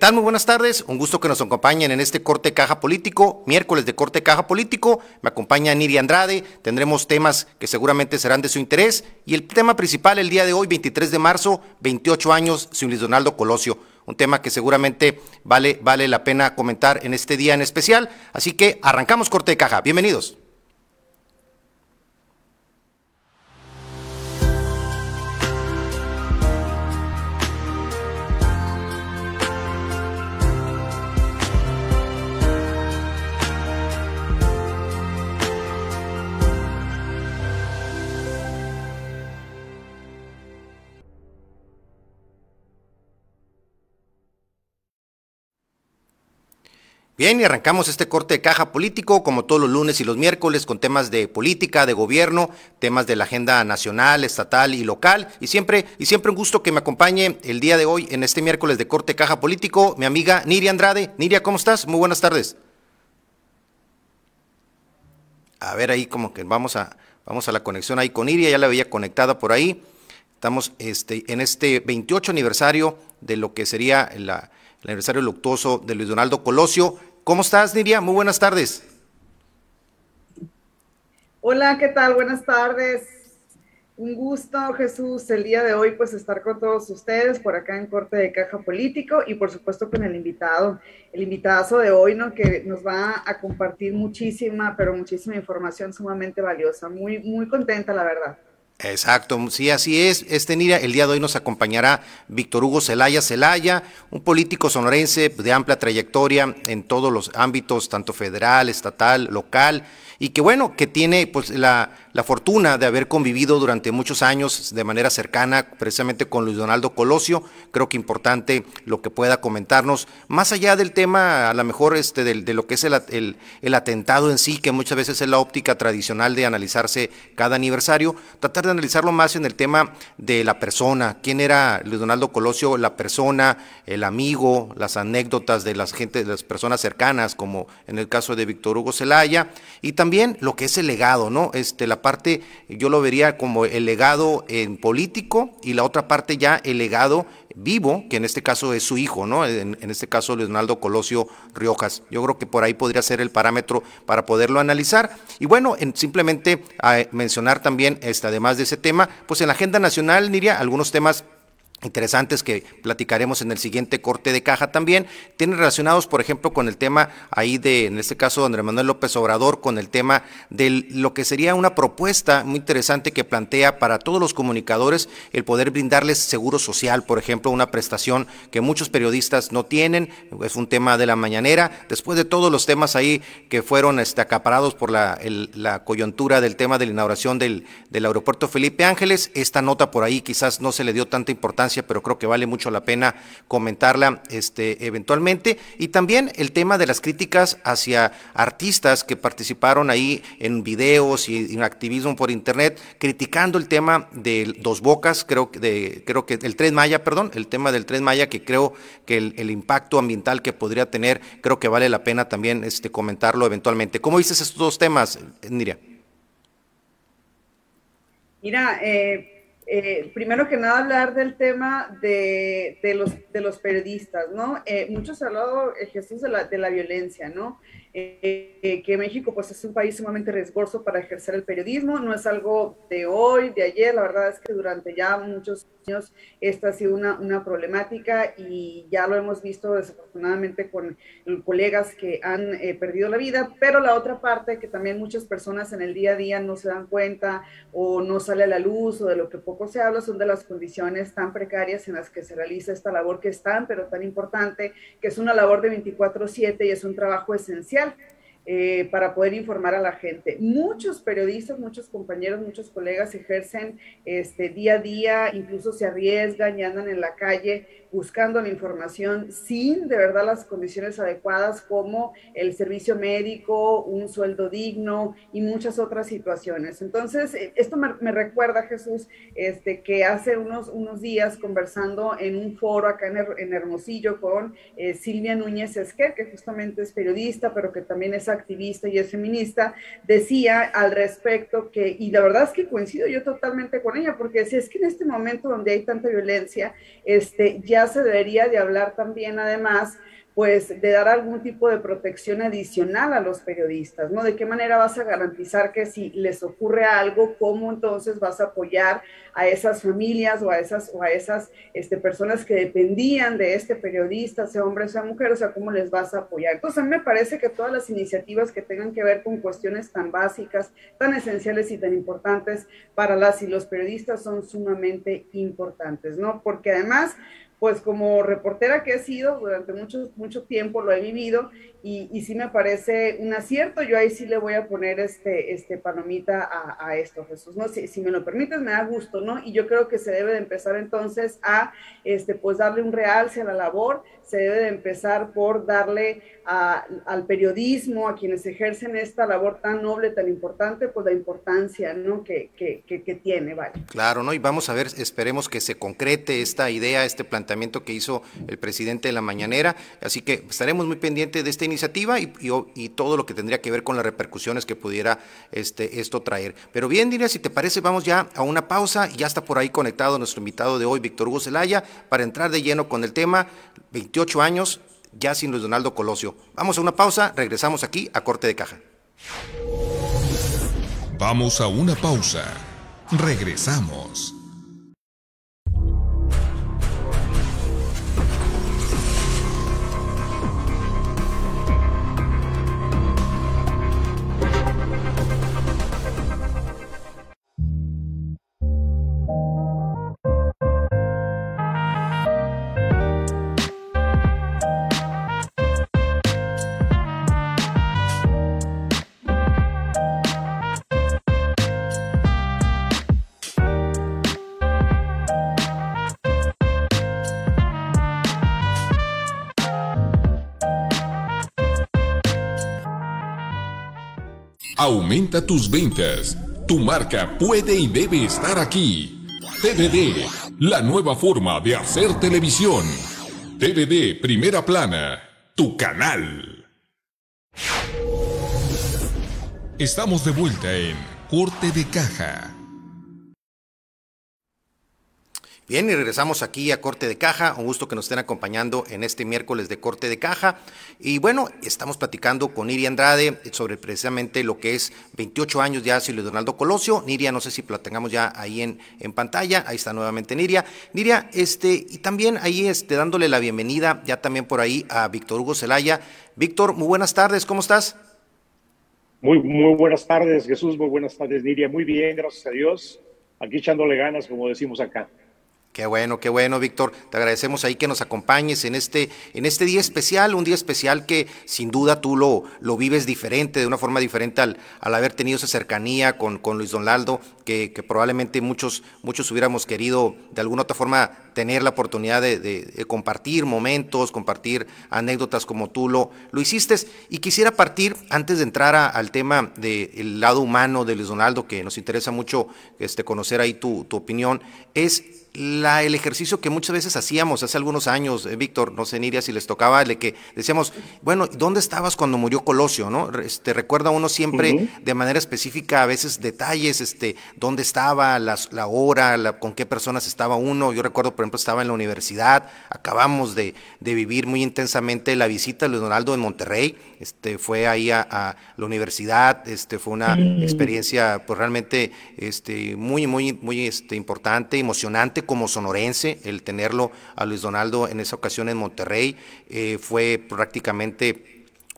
tal? Muy buenas tardes. Un gusto que nos acompañen en este corte caja político, miércoles de corte caja político. Me acompaña Niri Andrade. Tendremos temas que seguramente serán de su interés. Y el tema principal el día de hoy, 23 de marzo, 28 años sin Luis Donaldo Colosio. Un tema que seguramente vale, vale la pena comentar en este día en especial. Así que arrancamos corte de caja. Bienvenidos. Bien, y arrancamos este corte de caja político, como todos los lunes y los miércoles, con temas de política, de gobierno, temas de la agenda nacional, estatal y local. Y siempre, y siempre un gusto que me acompañe el día de hoy en este miércoles de corte de caja político, mi amiga Niria Andrade. Niria, ¿cómo estás? Muy buenas tardes. A ver ahí como que vamos a, vamos a la conexión ahí con Niria, ya la veía conectada por ahí. Estamos este, en este 28 aniversario de lo que sería el aniversario luctuoso de Luis Donaldo Colosio. ¿Cómo estás, Niria? Muy buenas tardes. Hola, ¿qué tal? Buenas tardes. Un gusto, Jesús, el día de hoy, pues estar con todos ustedes por acá en Corte de Caja Político y por supuesto con el invitado, el invitado de hoy, ¿no? Que nos va a compartir muchísima, pero muchísima información sumamente valiosa. Muy, muy contenta, la verdad. Exacto, sí, así es. Este Niria, el día de hoy nos acompañará Víctor Hugo Celaya Celaya, un político sonorense de amplia trayectoria en todos los ámbitos, tanto federal, estatal, local, y que bueno, que tiene pues la, la fortuna de haber convivido durante muchos años de manera cercana precisamente con Luis Donaldo Colosio. Creo que importante lo que pueda comentarnos, más allá del tema, a lo mejor este, de, lo que es el, el, atentado en sí, que muchas veces es la óptica tradicional de analizarse cada aniversario, tratar de analizarlo más en el tema de la persona, quién era Luis Donaldo Colosio, la persona, el amigo, las anécdotas de las gente, de las personas cercanas, como en el caso de Víctor Hugo Zelaya, y también lo que es el legado, ¿no? Este, la parte yo lo vería como el legado en político y la otra parte ya el legado vivo, que en este caso es su hijo, ¿no? En, este caso Leonardo Colosio Riojas. Yo creo que por ahí podría ser el parámetro para poderlo analizar. Y bueno, en, simplemente a mencionar también, este, además de ese tema, pues en la agenda nacional, diría, algunos temas interesantes que platicaremos en el siguiente corte de caja también, tienen relacionados, por ejemplo, con el tema ahí de, en este caso, Andrés Manuel López Obrador, con el tema de lo que sería una propuesta muy interesante que plantea para todos los comunicadores el poder brindarles seguro social, por ejemplo, una prestación que muchos periodistas no tienen, es un tema de la mañanera, después de todos los temas ahí que fueron este, acaparados por la, la coyuntura del tema de la inauguración del, del aeropuerto Felipe Ángeles, esta nota por ahí quizás no se le dio tanta importancia pero creo que vale mucho la pena comentarla este, eventualmente. Y también el tema de las críticas hacia artistas que participaron ahí en videos y en activismo por internet, criticando el tema de Dos Bocas, creo, de, creo que el Tren Maya, perdón, el tema del Tren Maya, que creo que el, impacto ambiental que podría tener, creo que vale la pena también este, comentarlo eventualmente. ¿Cómo dices estos dos temas, Niria? Mira, eh, eh, primero que nada hablar del tema de, los, de los periodistas, ¿no? Eh, muchos han hablado, eh, Jesús, de la, de la violencia, ¿no? Eh, que México pues es un país sumamente riesgoso para ejercer el periodismo, no es algo de hoy, de ayer, la verdad es que durante ya muchos años esta ha sido una, una problemática y ya lo hemos visto desafortunadamente con colegas que han eh, perdido la vida, pero la otra parte que también muchas personas en el día a día no se dan cuenta o no sale a la luz o de lo que poco se habla son de las condiciones tan precarias en las que se realiza esta labor que es tan pero tan importante, que es una labor de 24/7 y es un trabajo esencial eh, para poder informar a la gente. Muchos periodistas, muchos compañeros, muchos colegas ejercen este, día a día, incluso se arriesgan y andan en la calle buscando la información sin de verdad las condiciones adecuadas como el servicio médico, un sueldo digno y muchas otras situaciones. Entonces, eh, esto me, recuerda, Jesús, este, que hace unos, unos días conversando en un foro acá en, Hermosillo con eh, Silvia Núñez Esquer, que justamente es periodista, pero que también es activista y es feminista, decía al respecto que, y la verdad es que coincido yo totalmente con ella, porque si es que en este momento donde hay tanta violencia, este, ya se debería de hablar también además pues de dar algún tipo de protección adicional a los periodistas, ¿no? ¿De qué manera vas a garantizar que si les ocurre algo, cómo entonces vas a apoyar a esas familias o a esas, o a esas este, personas que dependían de este periodista, sea hombre, sea mujer, o sea, cómo les vas a apoyar? Entonces, a mí me parece que todas las iniciativas que tengan que ver con cuestiones tan básicas, tan esenciales y tan importantes para las y los periodistas son sumamente importantes, ¿no? Porque además, pues como reportera que he sido durante mucho, mucho tiempo, lo he vivido y, y, sí me parece un acierto. Yo ahí sí le voy a poner este, este palomita a, a esto, Jesús. ¿no? Si, si, me lo permites, me da gusto, ¿no? Y yo creo que se debe de empezar entonces a, este, pues darle un realce a la labor, se debe de empezar por darle a, al periodismo, a quienes ejercen esta labor tan noble, tan importante, pues la importancia, ¿no? Que, que, que, que tiene, ¿vale? Claro, ¿no? Y vamos a ver, esperemos que se concrete esta idea, este planteamiento que hizo el presidente de la mañanera. Así que estaremos muy pendientes de esta iniciativa y, todo lo que tendría que ver con las repercusiones que pudiera este, esto traer. Pero bien, diría, si te parece, vamos ya a una pausa ya está por ahí conectado nuestro invitado de hoy, Víctor Hugo Zelaya, para entrar de lleno con el tema 28 años ya sin Luis Donaldo Colosio. Vamos a una pausa, regresamos aquí a Corte de Caja. Vamos a una pausa. Regresamos. Aumenta tus ventas. Tu marca puede y debe estar aquí. TVD, la nueva forma de hacer televisión. TVD Primera Plana, tu canal. Estamos de vuelta en Corte de Caja. Bien, y regresamos aquí a Corte de Caja. Un gusto que nos estén acompañando en este miércoles de Corte de Caja. Y bueno, estamos platicando con Iria Andrade sobre precisamente lo que es 28 años ya Silvio Donaldo Colosio. Niria, no sé si la tengamos ya ahí en, en pantalla. Ahí está nuevamente Niria. Niria, este, y también ahí este, dándole la bienvenida ya también por ahí a Víctor Hugo Zelaya. Víctor, muy buenas tardes, ¿cómo estás? Muy, muy buenas tardes, Jesús. Muy buenas tardes, Niria. Muy bien, gracias a Dios. Aquí echándole ganas, como decimos acá. Qué bueno, qué bueno, Víctor. Te agradecemos ahí que nos acompañes en este, en este día especial, un día especial que sin duda tú lo, lo vives diferente, de una forma diferente al, al haber tenido esa cercanía con, con Luis Donaldo, que, que, probablemente muchos, muchos hubiéramos querido de alguna otra forma tener la oportunidad de, de, de compartir momentos, compartir anécdotas como tú lo, lo hiciste. Y quisiera partir, antes de entrar a, al tema del lado humano de Luis Donaldo, que nos interesa mucho este, conocer ahí tu, tu opinión, es la, el ejercicio que muchas veces hacíamos hace algunos años, eh, Víctor, no sé, Niria, si les tocaba, de que decíamos, bueno, ¿dónde estabas cuando murió Colosio? ¿no? Este, recuerda uno siempre uh -huh. de manera específica, a veces detalles, este, dónde estaba, las, la hora, la, con qué personas estaba uno. Yo recuerdo, por ejemplo, estaba en la universidad, acabamos de, de vivir muy intensamente la visita de Leonardo en Monterrey, este, fue ahí a, a, la universidad, este, fue una experiencia pues realmente este, muy, muy, muy este, importante, emocionante como sonorense, el tenerlo a Luis Donaldo en esa ocasión en Monterrey, eh, fue prácticamente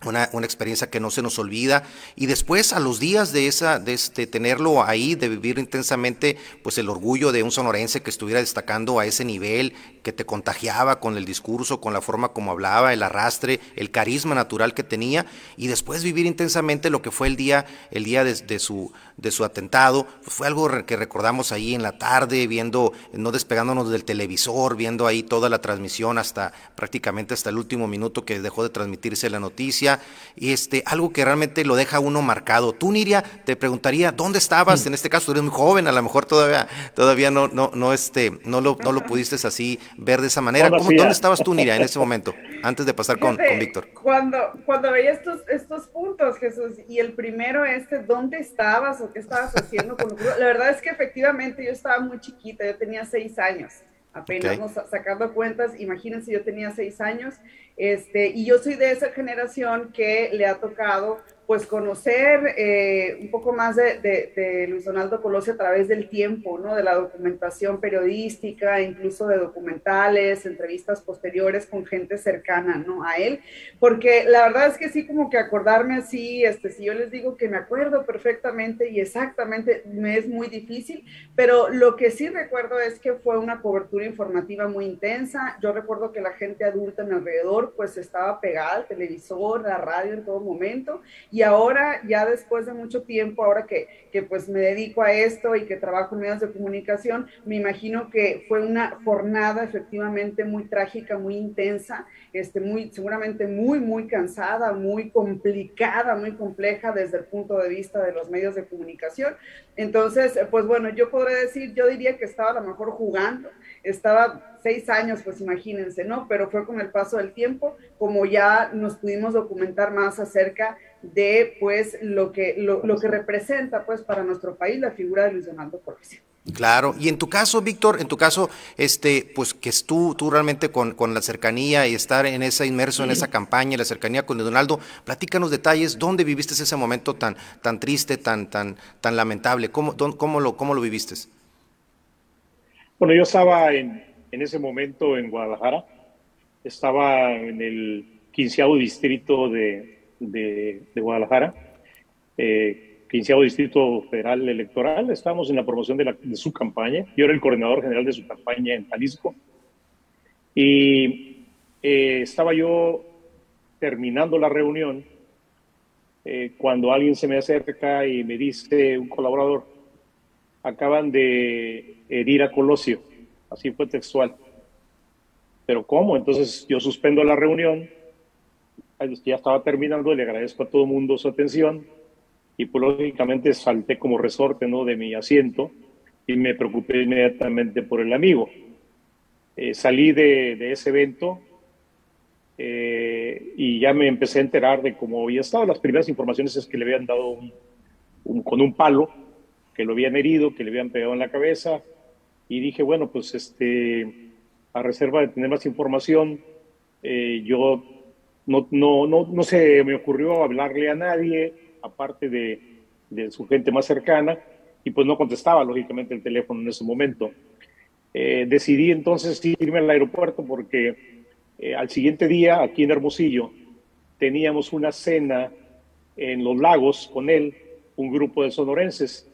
una, una, experiencia que no se nos olvida. Y después a los días de esa de este tenerlo ahí de vivir intensamente pues el orgullo de un sonorense que estuviera destacando a ese nivel que te contagiaba con el discurso con la forma como hablaba el arrastre el carisma natural que tenía y después vivir intensamente lo que fue el día el día de, de su de su atentado pues fue algo que recordamos ahí en la tarde viendo no despegándonos del televisor viendo ahí toda la transmisión hasta prácticamente hasta el último minuto que dejó de transmitirse la noticia y este, algo que realmente lo deja uno marcado. Tú, Niria, te preguntaría, ¿dónde estabas? Mm. En este caso, tú eres muy joven, a lo mejor todavía, todavía no, no, no, este, no, lo, no lo pudiste así ver de esa manera. ¿Dónde estabas tú, Niria, en ese momento, antes de pasar con, con Víctor? Cuando, cuando veía estos, estos puntos, Jesús, y el primero este, ¿dónde estabas o qué estabas haciendo? Con la verdad es que efectivamente yo estaba muy chiquita, yo tenía seis años apenas sacando cuentas, imagínense, yo tenía seis años, este, y yo soy de esa generación que le ha tocado pues conocer eh, un poco más de, Luis Donaldo Colosio a través del tiempo, ¿no? De la documentación periodística, incluso de documentales, entrevistas posteriores con gente cercana, ¿no? A él, porque la verdad es que sí, como que acordarme así, este, si yo les digo que me acuerdo perfectamente y exactamente, me es muy difícil, pero lo que sí recuerdo es que fue una cobertura informativa muy intensa. Yo recuerdo que la gente adulta en alrededor, pues estaba pegada al televisor, la radio en todo momento, y ahora, ya después de mucho tiempo, ahora que, que pues me dedico a esto y que trabajo en medios de comunicación, me imagino que fue una jornada efectivamente muy trágica, muy intensa, este, muy, seguramente muy, muy cansada, muy complicada, muy compleja desde el punto de vista de los medios de comunicación. Entonces, pues bueno, yo podría decir, yo diría que estaba a lo mejor jugando, estaba seis años, pues imagínense, ¿no? Pero fue con el paso del tiempo, como ya nos pudimos documentar más acerca de, pues, lo que, lo, lo que representa, pues, para nuestro país la figura de Luis Donaldo Colosio. Claro, y en tu caso, Víctor, en tu caso, este, pues que es tú, tú realmente con, con, la cercanía y estar en esa inmerso en esa campaña, la cercanía con Donaldo, platícanos detalles, ¿dónde viviste ese momento tan, tan triste, tan, tan, tan lamentable? ¿Cómo, cómo, lo, cómo lo viviste? Bueno, yo estaba en, en ese momento en Guadalajara, estaba en el quinceavo distrito de, de, de Guadalajara. Eh, quinceavo Distrito Federal Electoral. Estábamos en la promoción de, su campaña. Yo era el coordinador general de su campaña en Jalisco. Y eh, estaba yo terminando la reunión eh, cuando alguien se me acerca y me dice, un colaborador, acaban de herir a Colosio. Así fue textual. Pero ¿cómo? Entonces yo suspendo la reunión. Ya estaba terminando, le agradezco a todo el mundo su atención y pues lógicamente salté como resorte ¿no? de mi asiento y me preocupé inmediatamente por el amigo. Eh, salí de, de, ese evento eh, y ya me empecé a enterar de cómo había estado. Las primeras informaciones es que le habían dado un, con un palo, que lo habían herido, que le habían pegado en la cabeza y dije, bueno, pues este, a reserva de tener más información, eh, yo no, no, no, no se me ocurrió hablarle a nadie, aparte de, de, su gente más cercana, y pues no contestaba lógicamente el teléfono en ese momento. Eh, decidí entonces irme al aeropuerto porque eh, al siguiente día, aquí en Hermosillo, teníamos una cena en los lagos con él, un grupo de sonorenses,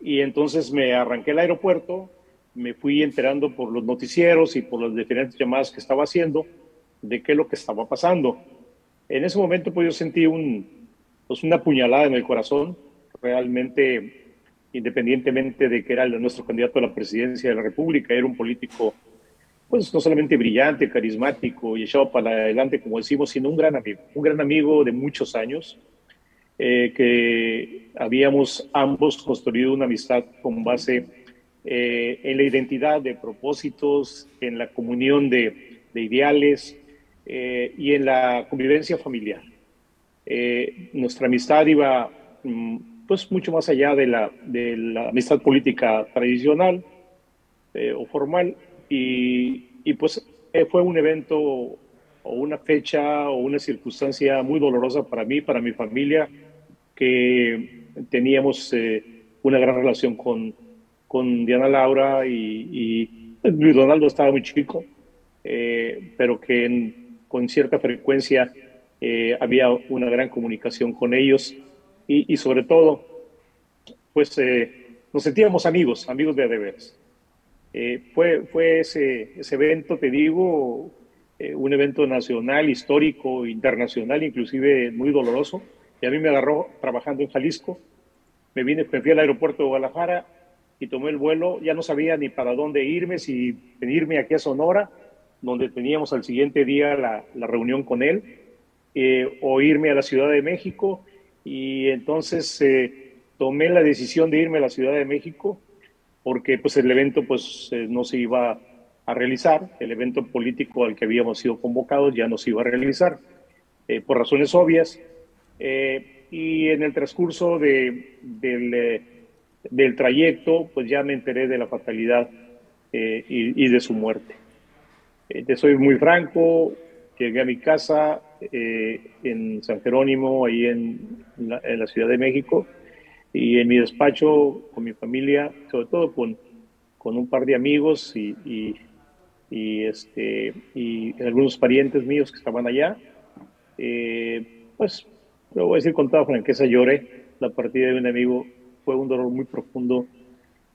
y entonces me arranqué al aeropuerto, me fui enterando por los noticieros y por las diferentes llamadas que estaba haciendo de qué es lo que estaba pasando. En ese momento pues yo sentí un, pues una puñalada en el corazón, realmente, independientemente de que era nuestro candidato a la presidencia de la República, era un político, pues no solamente brillante, carismático y echado para adelante, como decimos, sino un gran amigo, un gran amigo de muchos años, eh, que habíamos ambos construido una amistad con base eh, en la identidad de propósitos, en la comunión de, ideales eh, y en la convivencia familiar. Nuestra amistad iba mm, pues mucho más allá de la, de la amistad política tradicional o formal y, y pues fue un evento o una fecha o una circunstancia muy dolorosa para mí, para mi familia, que teníamos una gran relación con, con Diana Laura y, y Luis Donaldo estaba muy chico, pero que con cierta frecuencia eh, había una gran comunicación con ellos y, sobre todo, pues eh, nos sentíamos amigos, amigos de deberes. Eh, fue fue ese, ese evento, te digo, un evento nacional, histórico, internacional, inclusive muy doloroso. Y a mí me agarró trabajando en Jalisco. Me vine, me fui al aeropuerto de Guadalajara y tomé el vuelo. Ya no sabía ni para dónde irme, si venirme aquí a Sonora, donde teníamos al siguiente día la, la reunión con él eh, o irme a la Ciudad de México y entonces eh, tomé la decisión de irme a la Ciudad de México porque pues el evento pues no se iba a realizar, el evento político al que habíamos sido convocados ya no se iba a realizar por razones obvias y en el transcurso de, del, del, trayecto pues ya me enteré de la fatalidad y, y de su muerte. te soy muy franco, llegué a mi casa eh, en San Jerónimo, ahí en la, Ciudad de México, y en mi despacho con mi familia, sobre todo con, con un par de amigos y, y, este, y algunos parientes míos que estaban allá. Eh, pues, lo voy a decir con toda franqueza, lloré. La partida de un amigo fue un dolor muy profundo,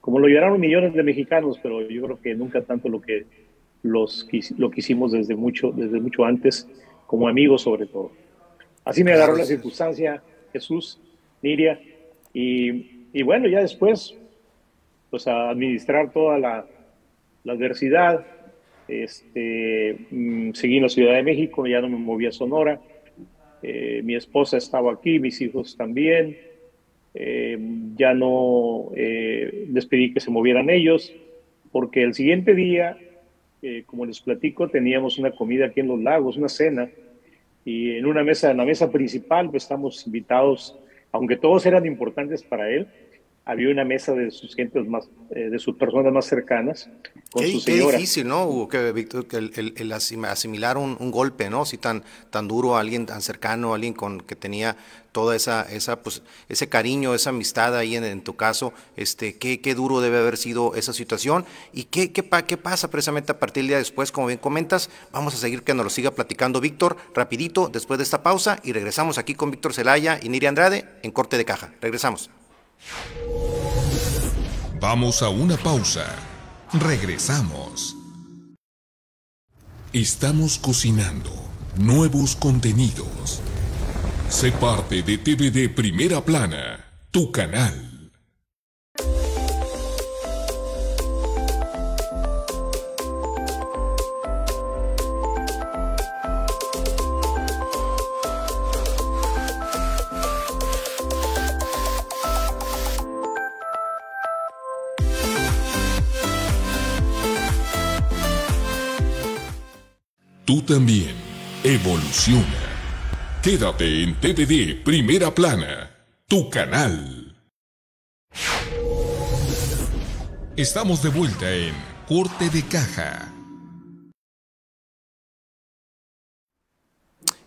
como lo lloraron millones de mexicanos, pero yo creo que nunca tanto lo que los, lo que hicimos desde mucho, desde mucho antes, como amigos sobre todo. Así me agarró la circunstancia Jesús, Niria, y, y, bueno, ya después, pues a administrar toda la, la adversidad, este, mm, seguí en la Ciudad de México, ya no me moví a Sonora, eh, mi esposa estaba aquí, mis hijos también, eh, ya no eh, les pedí que se movieran ellos, porque el siguiente día como les platico, teníamos una comida aquí en Los Lagos, una cena, y en una mesa, en la mesa principal, pues estamos invitados, aunque todos eran importantes para él, había una mesa de sus gentes más, eh, de sus personas más cercanas. Con qué, su señora. qué difícil, ¿no, Hugo? Que, Víctor, que el, el, asimilar un, un, golpe, ¿no? Si tan, tan duro a alguien tan cercano, alguien con que tenía toda esa, esa pues, ese cariño, esa amistad ahí en, en tu caso, este, qué, qué, duro debe haber sido esa situación y qué, qué, qué pasa precisamente a partir del día después, como bien comentas, vamos a seguir que nos lo siga platicando Víctor, rapidito, después de esta pausa y regresamos aquí con Víctor Celaya y Niri Andrade en Corte de Caja. Regresamos. Vamos a una pausa. Regresamos. Estamos cocinando nuevos contenidos. Sé parte de TVD Primera Plana, tu canal. Tú también. Evoluciona. Quédate en TVD Primera Plana, tu canal. Estamos de vuelta en Corte de Caja.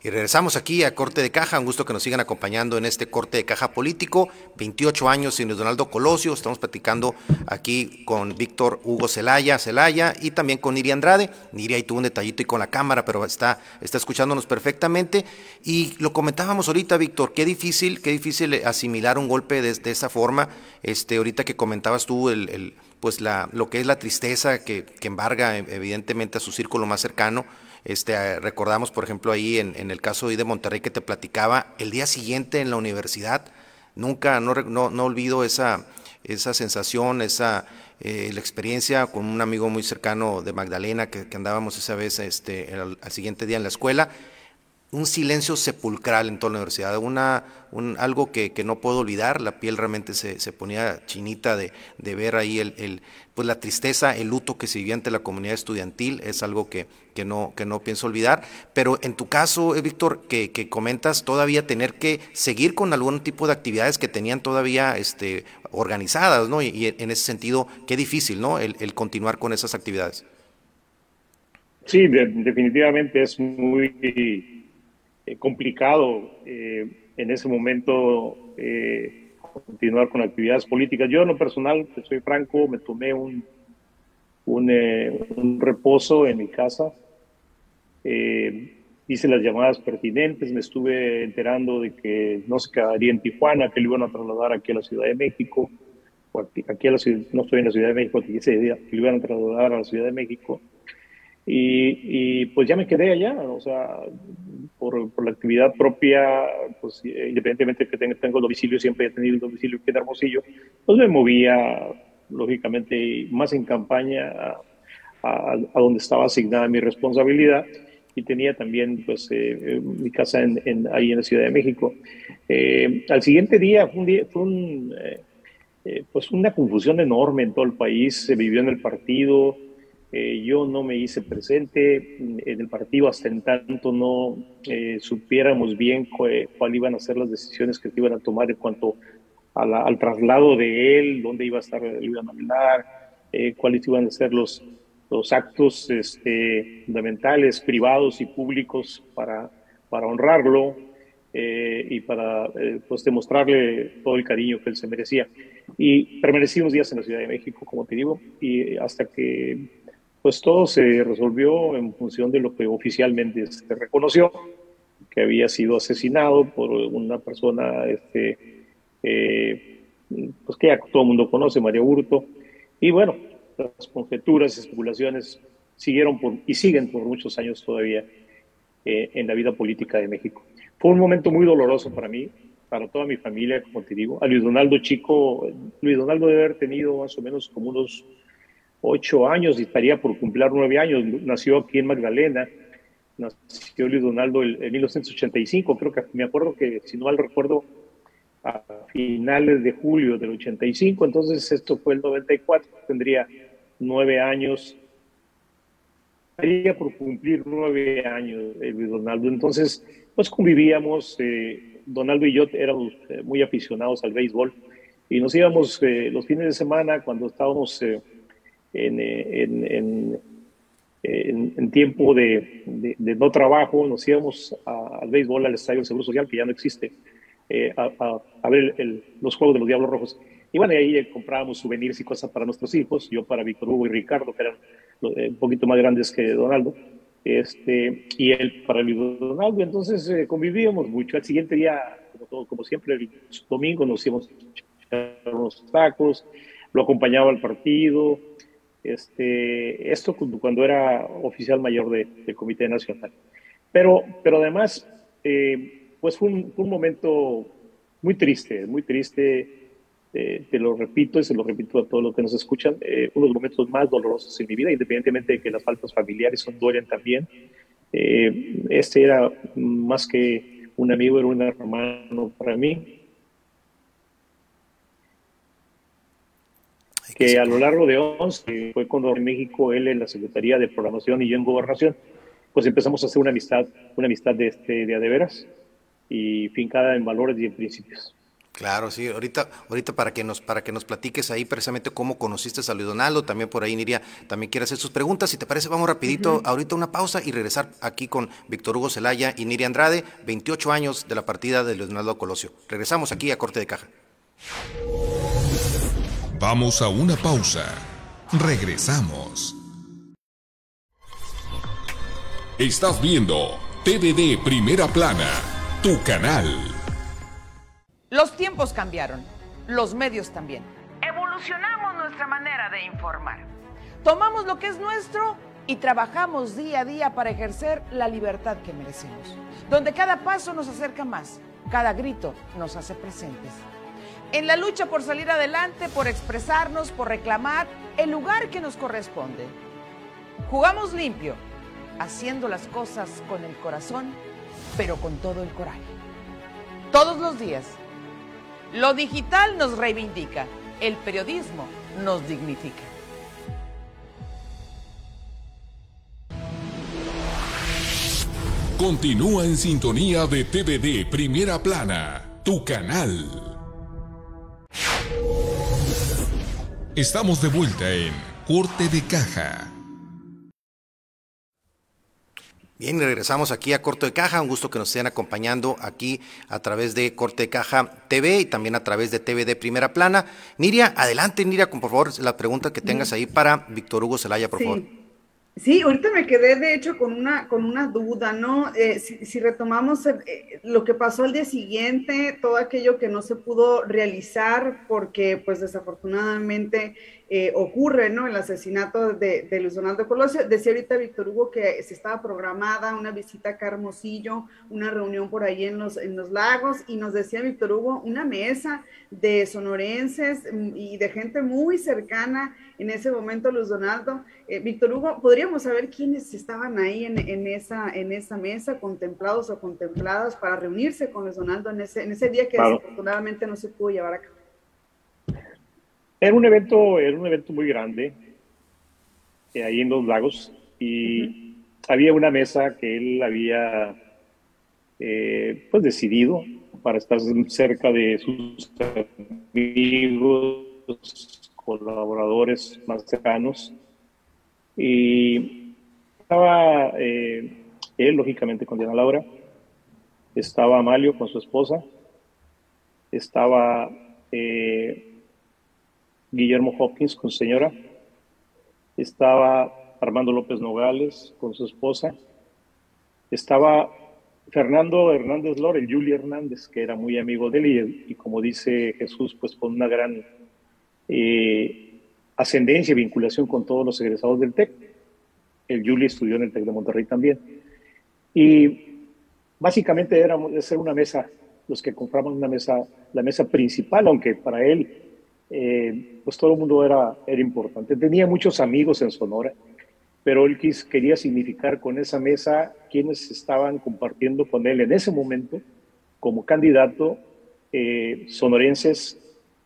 Y regresamos aquí a Corte de Caja, un gusto que nos sigan acompañando en este Corte de Caja político, 28 años sin Donaldo Colosio, estamos platicando aquí con Víctor Hugo Celaya, Celaya y también con Niri Andrade, Niri ahí tuvo un detallito y con la cámara, pero está, está escuchándonos perfectamente, y lo comentábamos ahorita, Víctor, qué difícil, qué difícil asimilar un golpe de, de esa forma, este, ahorita que comentabas tú el, el pues la, lo que es la tristeza que, que embarga evidentemente a su círculo más cercano, este, recordamos, por ejemplo, ahí en, el caso de Monterrey que te platicaba, el día siguiente en la universidad, nunca, no, no, olvido esa, esa sensación, esa eh, la experiencia con un amigo muy cercano de Magdalena que, andábamos esa vez este, al, siguiente día en la escuela, un silencio sepulcral en toda la universidad, una, un, algo que, que, no puedo olvidar, la piel realmente se, se ponía chinita de, de ver ahí el, el, pues la tristeza, el luto que se vivía ante la comunidad estudiantil, es algo que, que, no, que no pienso olvidar, pero en tu caso, eh, Víctor, que, que, comentas todavía tener que seguir con algún tipo de actividades que tenían todavía este, organizadas, ¿no? Y, en ese sentido, qué difícil, ¿no? El, el continuar con esas actividades. Sí, definitivamente es muy eh, complicado eh, en ese momento eh, continuar con actividades políticas. Yo en lo personal, soy franco, me tomé un, un, reposo en mi casa, hice las llamadas pertinentes, me estuve enterando de que no se quedaría en Tijuana, que lo iban a trasladar aquí a la Ciudad de México, aquí, a la ciudad, no estoy en la Ciudad de México, ese día, que lo iban a trasladar a la Ciudad de México. Y, y, pues ya me quedé allá, o sea, por, por la actividad propia, pues independientemente de que tenga, tengo domicilio, siempre he tenido el domicilio aquí en Hermosillo, pues me movía, lógicamente, más en campaña a, a, donde estaba asignada mi responsabilidad. y tenía también pues eh, mi casa en, ahí en la Ciudad de México. al siguiente día fue, un día, fue un, pues una confusión enorme en todo el país, se vivió en el partido, yo no me hice presente en el partido hasta en tanto no supiéramos bien cuáles iban a ser las decisiones que iban a tomar en cuanto al traslado de él, dónde iba a estar, iban a hablar, eh, cuáles iban a ser los, los actos este, fundamentales, privados y públicos para, para honrarlo eh, y para eh, pues demostrarle todo el cariño que él se merecía. Y permanecí unos días en la Ciudad de México, como te digo, y hasta que pues todo se resolvió en función de lo que oficialmente se reconoció, que había sido asesinado por una persona este, eh, pues que ya todo el mundo conoce, María Hurto. Y bueno, las conjeturas, especulaciones siguieron por, y siguen por muchos años todavía eh, en la vida política de México. Fue un momento muy doloroso para mí, para toda mi familia, como te digo. A Luis Donaldo Chico, Luis Donaldo debe haber tenido más o menos como unos ocho años y estaría por cumplir nueve años. Nació aquí en Magdalena. Nació Luis Donaldo en 1985. Creo que me acuerdo que, si no mal recuerdo, a finales de julio del 85, entonces esto fue el 94, tendría nueve años, estaría por cumplir nueve años eh, Donaldo, entonces pues convivíamos, eh, Donaldo y yo éramos eh, muy aficionados al béisbol y nos íbamos eh, los fines de semana cuando estábamos en, en, en, tiempo de, de, no trabajo, nos íbamos al béisbol, al Estadio del Seguro Social, que ya no existe, eh, a, ver los juegos de los Diablos Rojos. Y bueno, ahí comprábamos souvenirs y cosas para nuestros hijos, yo para Víctor Hugo y Ricardo, que eran eh, un poquito más grandes que Donaldo, este, y él para el Donaldo. Entonces eh, convivíamos mucho. Al siguiente día, como, todo, como siempre, el domingo nos íbamos a unos tacos, lo acompañaba al partido. Este, esto cuando era oficial mayor del Comité Nacional. Pero, pero además, pues fue un, momento muy triste, muy triste. Eh, te lo repito y se lo repito a todos los que nos escuchan, eh, uno de los momentos más dolorosos en mi vida, independientemente de que las faltas familiares son duelen también. Eh, este era más que un amigo, era un hermano para mí. Que a lo largo de 11 fue cuando en México él en la Secretaría de Programación y yo en Gobernación, pues empezamos a hacer una amistad, una amistad de, este, de a de veras y fincada en valores y en principios. Claro, sí. Ahorita, ahorita para que nos, para que nos platiques ahí precisamente cómo conociste a Luis Donaldo, también por ahí Niria también quiere hacer sus preguntas. Si te parece, vamos rapidito, ahorita una pausa y regresar aquí con Víctor Hugo Zelaya y Niria Andrade, 28 años de la partida de Luis Donaldo Colosio. Regresamos aquí a Corte de Caja. Vamos a una pausa. Regresamos. Estás viendo TVD Primera Plana tu canal. Los tiempos cambiaron, los medios también. Evolucionamos nuestra manera de informar. Tomamos lo que es nuestro y trabajamos día a día para ejercer la libertad que merecemos, donde cada paso nos acerca más, cada grito nos hace presentes. En la lucha por salir adelante, por expresarnos, por reclamar el lugar que nos corresponde. Jugamos limpio, haciendo las cosas con el corazón pero con todo el coraje. Todos los días. Lo digital nos reivindica, el periodismo nos dignifica. Continúa en sintonía de TVD Primera Plana, tu canal. Estamos de vuelta en Corte de Caja. Bien, regresamos aquí a Corte de Caja. Un gusto que nos estén acompañando aquí a través de Corte de Caja TV y también a través de TV de Primera Plana. Niria, adelante, Niria, con por favor la pregunta que tengas ahí para Víctor Hugo Zelaya, por favor. Sí, ahorita me quedé de hecho con una, con una duda, ¿no? Eh, si, retomamos eh, lo que pasó al día siguiente, todo aquello que no se pudo realizar porque pues desafortunadamente eh, ocurre, ¿no? El asesinato de, Luis Donaldo Colosio. Decía ahorita Víctor Hugo que se estaba programada una visita a Carmosillo, una reunión por ahí en los, en los lagos, y nos decía Víctor Hugo, una mesa de sonorenses mm, y de gente muy cercana en ese momento, Luis Donaldo. Eh, Víctor Hugo, ¿podríamos saber quiénes estaban ahí en, en, esa, en esa mesa, contemplados o contempladas, para reunirse con Luis Donaldo en ese, en ese día que desafortunadamente no se pudo llevar a cabo? Era un evento, era un evento muy grande, eh, ahí en los lagos, y había una mesa que él había eh, pues decidido para estar cerca de sus amigos, colaboradores más cercanos. Y estaba eh, él, lógicamente, con Diana Laura, estaba Amalio con su esposa, estaba Guillermo Hopkins con señora, estaba Armando López Nogales con su esposa, estaba Fernando Hernández Lore, el Juli Hernández, que era muy amigo de él y, como dice Jesús, pues con una gran eh, ascendencia y vinculación con todos los egresados del TEC. El Juli estudió en el TEC de Monterrey también. Y básicamente era ser una mesa, los que compraban una mesa, la mesa principal, aunque para él eh, pues todo el mundo era, era importante. Tenía muchos amigos en Sonora, pero él quería significar con esa mesa quienes estaban compartiendo con él en ese momento como candidato eh, sonorenses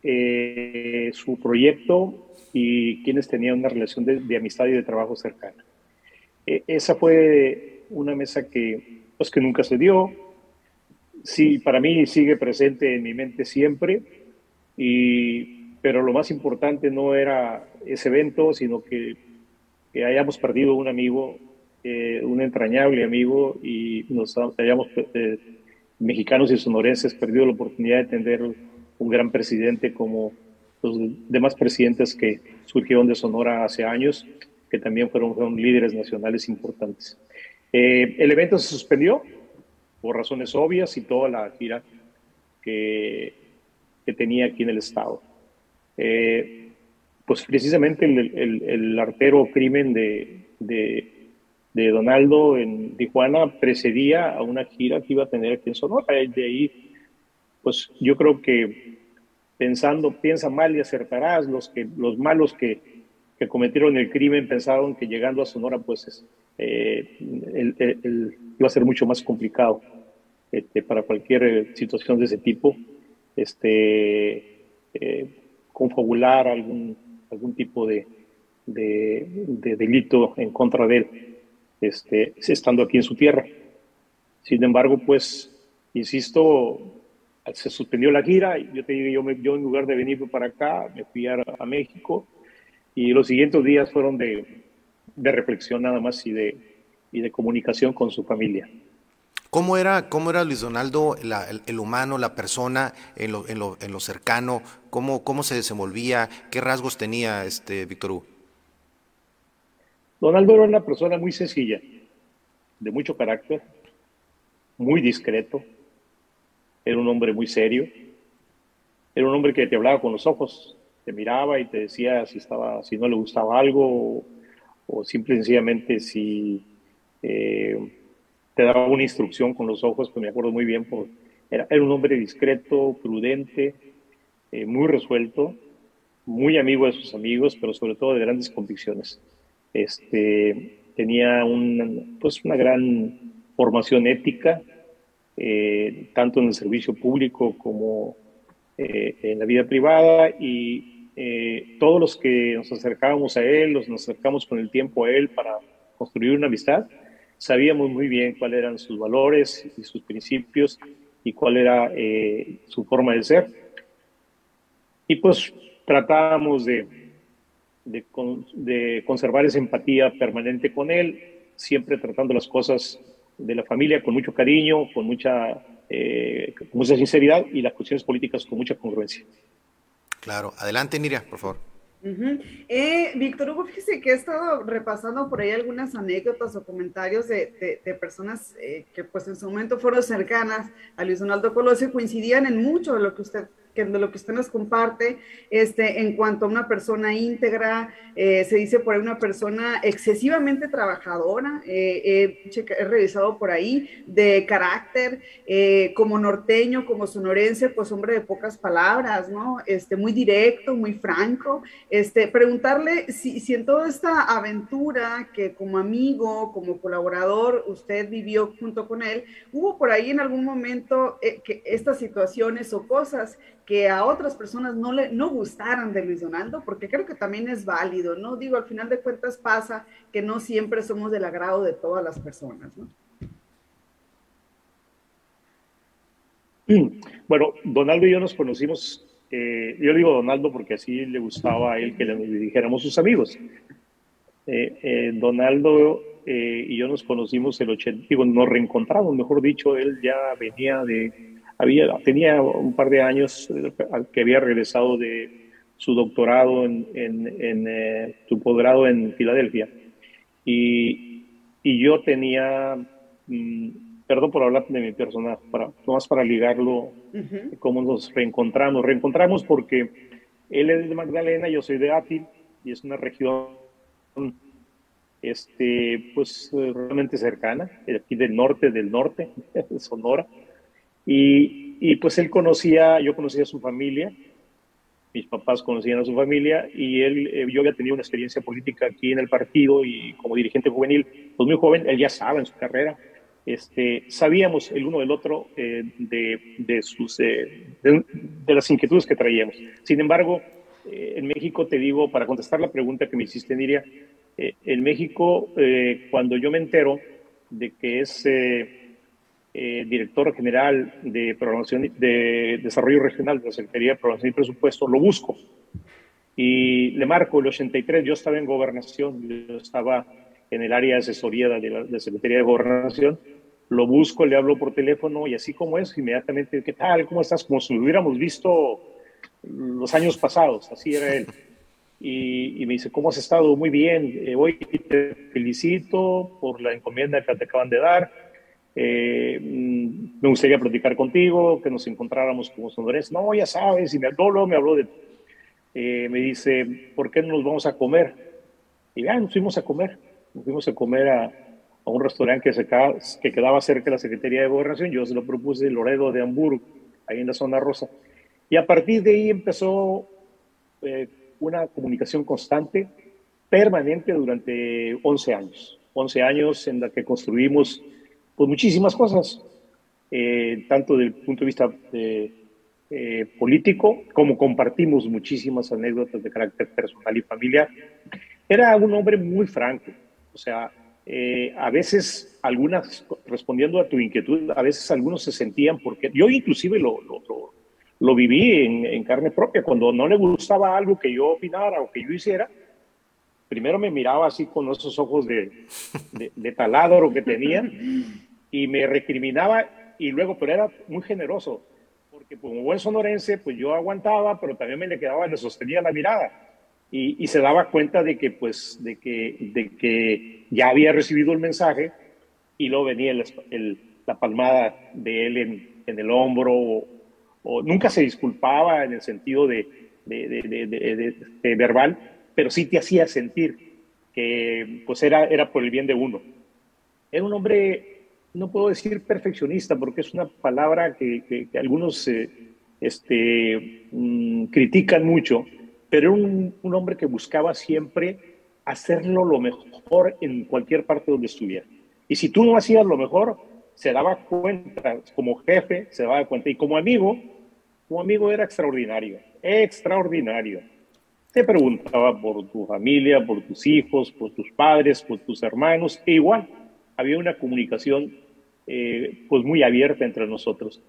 eh, su proyecto y quienes tenían una relación de, amistad y de trabajo cercana. esa fue una mesa que, pues, que nunca se dio. Sí, para mí sigue presente en mi mente siempre y pero lo más importante no era ese evento, sino que, hayamos perdido un amigo, eh, un entrañable amigo, y nos hayamos, eh, mexicanos y sonorenses, perdido la oportunidad de tener un gran presidente como los demás presidentes que surgieron de Sonora hace años, que también fueron, líderes nacionales importantes. Eh, el evento se suspendió por razones obvias y toda la gira que, que tenía aquí en el estado. Eh, pues precisamente el, artero crimen de, de, Donaldo en Tijuana precedía a una gira que iba a tener aquí en Sonora. De ahí, pues yo creo que pensando, piensa mal y acertarás, los, que, los malos que, que cometieron el crimen pensaron que llegando a Sonora, pues eh, iba a ser mucho más complicado este, para cualquier eh, situación de ese tipo. Este, confabular algún, algún tipo de, de, delito en contra de él, este, estando aquí en su tierra. Sin embargo, pues, insisto, se suspendió la gira, yo te digo, yo, yo en lugar de venir para acá, me fui a, México y los siguientes días fueron de, de reflexión nada más y de, y de comunicación con su familia. ¿Cómo era, cómo era Luis Donaldo, el, humano, la persona, en lo, cercano? ¿Cómo, ¿Cómo, se desenvolvía? ¿Qué rasgos tenía este Víctor Hugo? Donaldo era una persona muy sencilla, de mucho carácter, muy discreto, era un hombre muy serio, era un hombre que te hablaba con los ojos, te miraba y te decía si, estaba, si no le gustaba algo o, simple y sencillamente si... Eh, te daba una instrucción con los ojos, pues me acuerdo muy bien, era, era un hombre discreto, prudente, eh, muy resuelto, muy amigo de sus amigos, pero sobre todo de grandes convicciones. Este, tenía un, pues una gran formación ética, eh, tanto en el servicio público como eh, en la vida privada, y todos los que nos acercábamos a él, nos acercamos con el tiempo a él para construir una amistad, sabíamos muy bien cuáles eran sus valores y sus principios y cuál era eh, su forma de ser. Y pues tratábamos de, de, conservar esa empatía permanente con él, siempre tratando las cosas de la familia con mucho cariño, con mucha, eh, con mucha sinceridad y las cuestiones políticas con mucha congruencia. Claro. Adelante, Niria, por favor. Eh, Víctor Hugo, fíjese que he estado repasando por ahí algunas anécdotas o comentarios de, personas eh, que pues en su momento fueron cercanas a Luis Donaldo Colosio, coincidían en mucho de lo que usted que de lo que usted nos comparte, este, en cuanto a una persona íntegra, eh, se dice por ahí una persona excesivamente trabajadora, eh, he revisado por ahí, de carácter, eh, como norteño, como sonorense, pues hombre de pocas palabras, ¿no? Este, muy directo, muy franco. Este, preguntarle si, si en toda esta aventura que como amigo, como colaborador, usted vivió junto con él, hubo por ahí en algún momento que estas situaciones o cosas que a otras personas no le no gustaran de Luis Donaldo, porque creo que también es válido, ¿no? Digo, al final de cuentas pasa que no siempre somos del agrado de todas las personas, ¿no? Bueno, Donaldo y yo nos conocimos, eh, yo digo Donaldo porque así le gustaba a él que le dijéramos sus amigos. Eh, eh, Donaldo y yo nos conocimos el 80, digo, nos reencontramos, mejor dicho, él ya venía de había, tenía un par de años eh, que había regresado de su doctorado en, en, eh, su posgrado en Filadelfia. Y, y yo tenía, mm, perdón por hablar de mi personaje, para, más para ligarlo, cómo nos reencontramos. Reencontramos porque él es de Magdalena, yo soy de Átil, y es una región este, pues realmente cercana, aquí del norte, del norte, de Sonora. Y, y, pues él conocía, yo conocía a su familia, mis papás conocían a su familia y él, eh, yo había tenido una experiencia política aquí en el partido y como dirigente juvenil, pues muy joven, él ya estaba en su carrera. Este, sabíamos el uno del otro eh, de, de, sus, eh, de, las inquietudes que traíamos. Sin embargo, en México, te digo, para contestar la pregunta que me hiciste, Niria, en México, cuando yo me entero de que es eh, director general de programación de desarrollo regional de la Secretaría de Programación y Presupuesto, lo busco y le marco el 83. Yo estaba en gobernación, yo estaba en el área de asesoría de la, Secretaría de Gobernación. Lo busco, le hablo por teléfono y así como es, inmediatamente, ¿qué tal? ¿Cómo estás? Como si lo hubiéramos visto los años pasados, así era él. Y, me dice, ¿cómo has estado? Muy bien, eh, hoy te felicito por la encomienda que te acaban de dar eh, mm, me gustaría platicar contigo, que nos encontráramos como sonorenses. No, ya sabes, y me habló, me habló de... Eh, me dice, ¿por qué no nos vamos a comer? Y ya, nos fuimos a comer. Nos fuimos a comer a, a un restaurante que, se, que quedaba cerca de la Secretaría de Gobernación. Yo se lo propuse, Loredo de Hamburgo, ahí en la zona rosa. Y a partir de ahí empezó eh, una comunicación constante, permanente durante 11 años. 11 años en la que construimos pues muchísimas cosas, eh, tanto desde el punto de vista eh, eh, político, como compartimos muchísimas anécdotas de carácter personal y familiar. Era un hombre muy franco, o sea, a veces algunas, respondiendo a tu inquietud, a veces algunos se sentían, porque yo inclusive lo, lo, viví en, carne propia, cuando no le gustaba algo que yo opinara o que yo hiciera, primero me miraba así con esos ojos de, de, taladro que tenía y me recriminaba y luego, pero era muy generoso, porque como buen sonorense, pues yo aguantaba, pero también me le quedaba, le sostenía la mirada. Y, y se daba cuenta de que, pues, de que, de que ya había recibido el mensaje y luego venía el, la palmada de él en, en el hombro o, nunca se disculpaba en el sentido de, de verbal, pero sí te hacía sentir que pues era, era por el bien de uno. Era un hombre, no puedo decir perfeccionista, porque es una palabra que, que, algunos eh, este, mm, critican mucho, pero era un, un, hombre que buscaba siempre hacerlo lo mejor en cualquier parte donde estuviera. Y si tú no hacías lo mejor, se daba cuenta, como jefe, se daba cuenta, y como amigo, como amigo era extraordinario, extraordinario te preguntaba por tu familia, por tus hijos, por tus padres, por tus hermanos, e igual había una comunicación eh, pues muy abierta entre nosotros.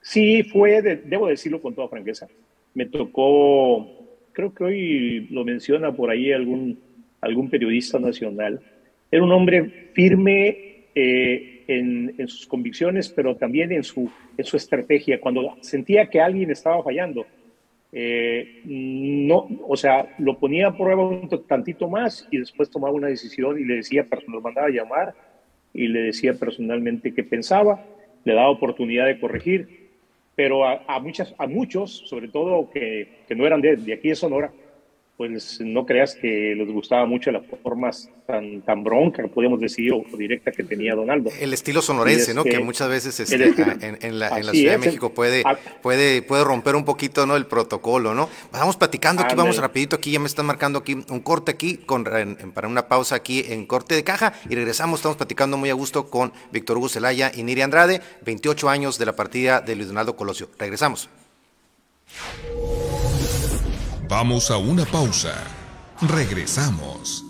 Sí fue, debo decirlo con toda franqueza, me tocó, creo que hoy lo menciona por ahí algún, algún periodista nacional, era un hombre firme eh, en, en, sus convicciones, pero también en su, en su estrategia. Cuando sentía que alguien estaba fallando, eh, no, o sea, lo ponía a prueba un tantito más y después tomaba una decisión y le decía, lo mandaba a llamar y le decía personalmente qué pensaba, le daba oportunidad de corregir, pero a, muchas, a muchos, sobre todo que, que no eran de, de aquí de Sonora, pues no creas que les gustaba mucho la forma tan, tan bronca, podríamos decir, o directa que tenía Donaldo. El estilo sonorense, ¿no? Que muchas veces este, en, la, Ciudad de México puede, puede, puede romper un poquito, ¿no? El protocolo, ¿no? Vamos platicando aquí, vamos rapidito aquí, ya me están marcando aquí un corte aquí, con, para una pausa aquí en corte de caja, y regresamos, estamos platicando muy a gusto con Víctor Hugo Zelaya y Niri Andrade, 28 años de la partida de Luis Donaldo Colosio. Regresamos. Vamos a una pausa. Regresamos.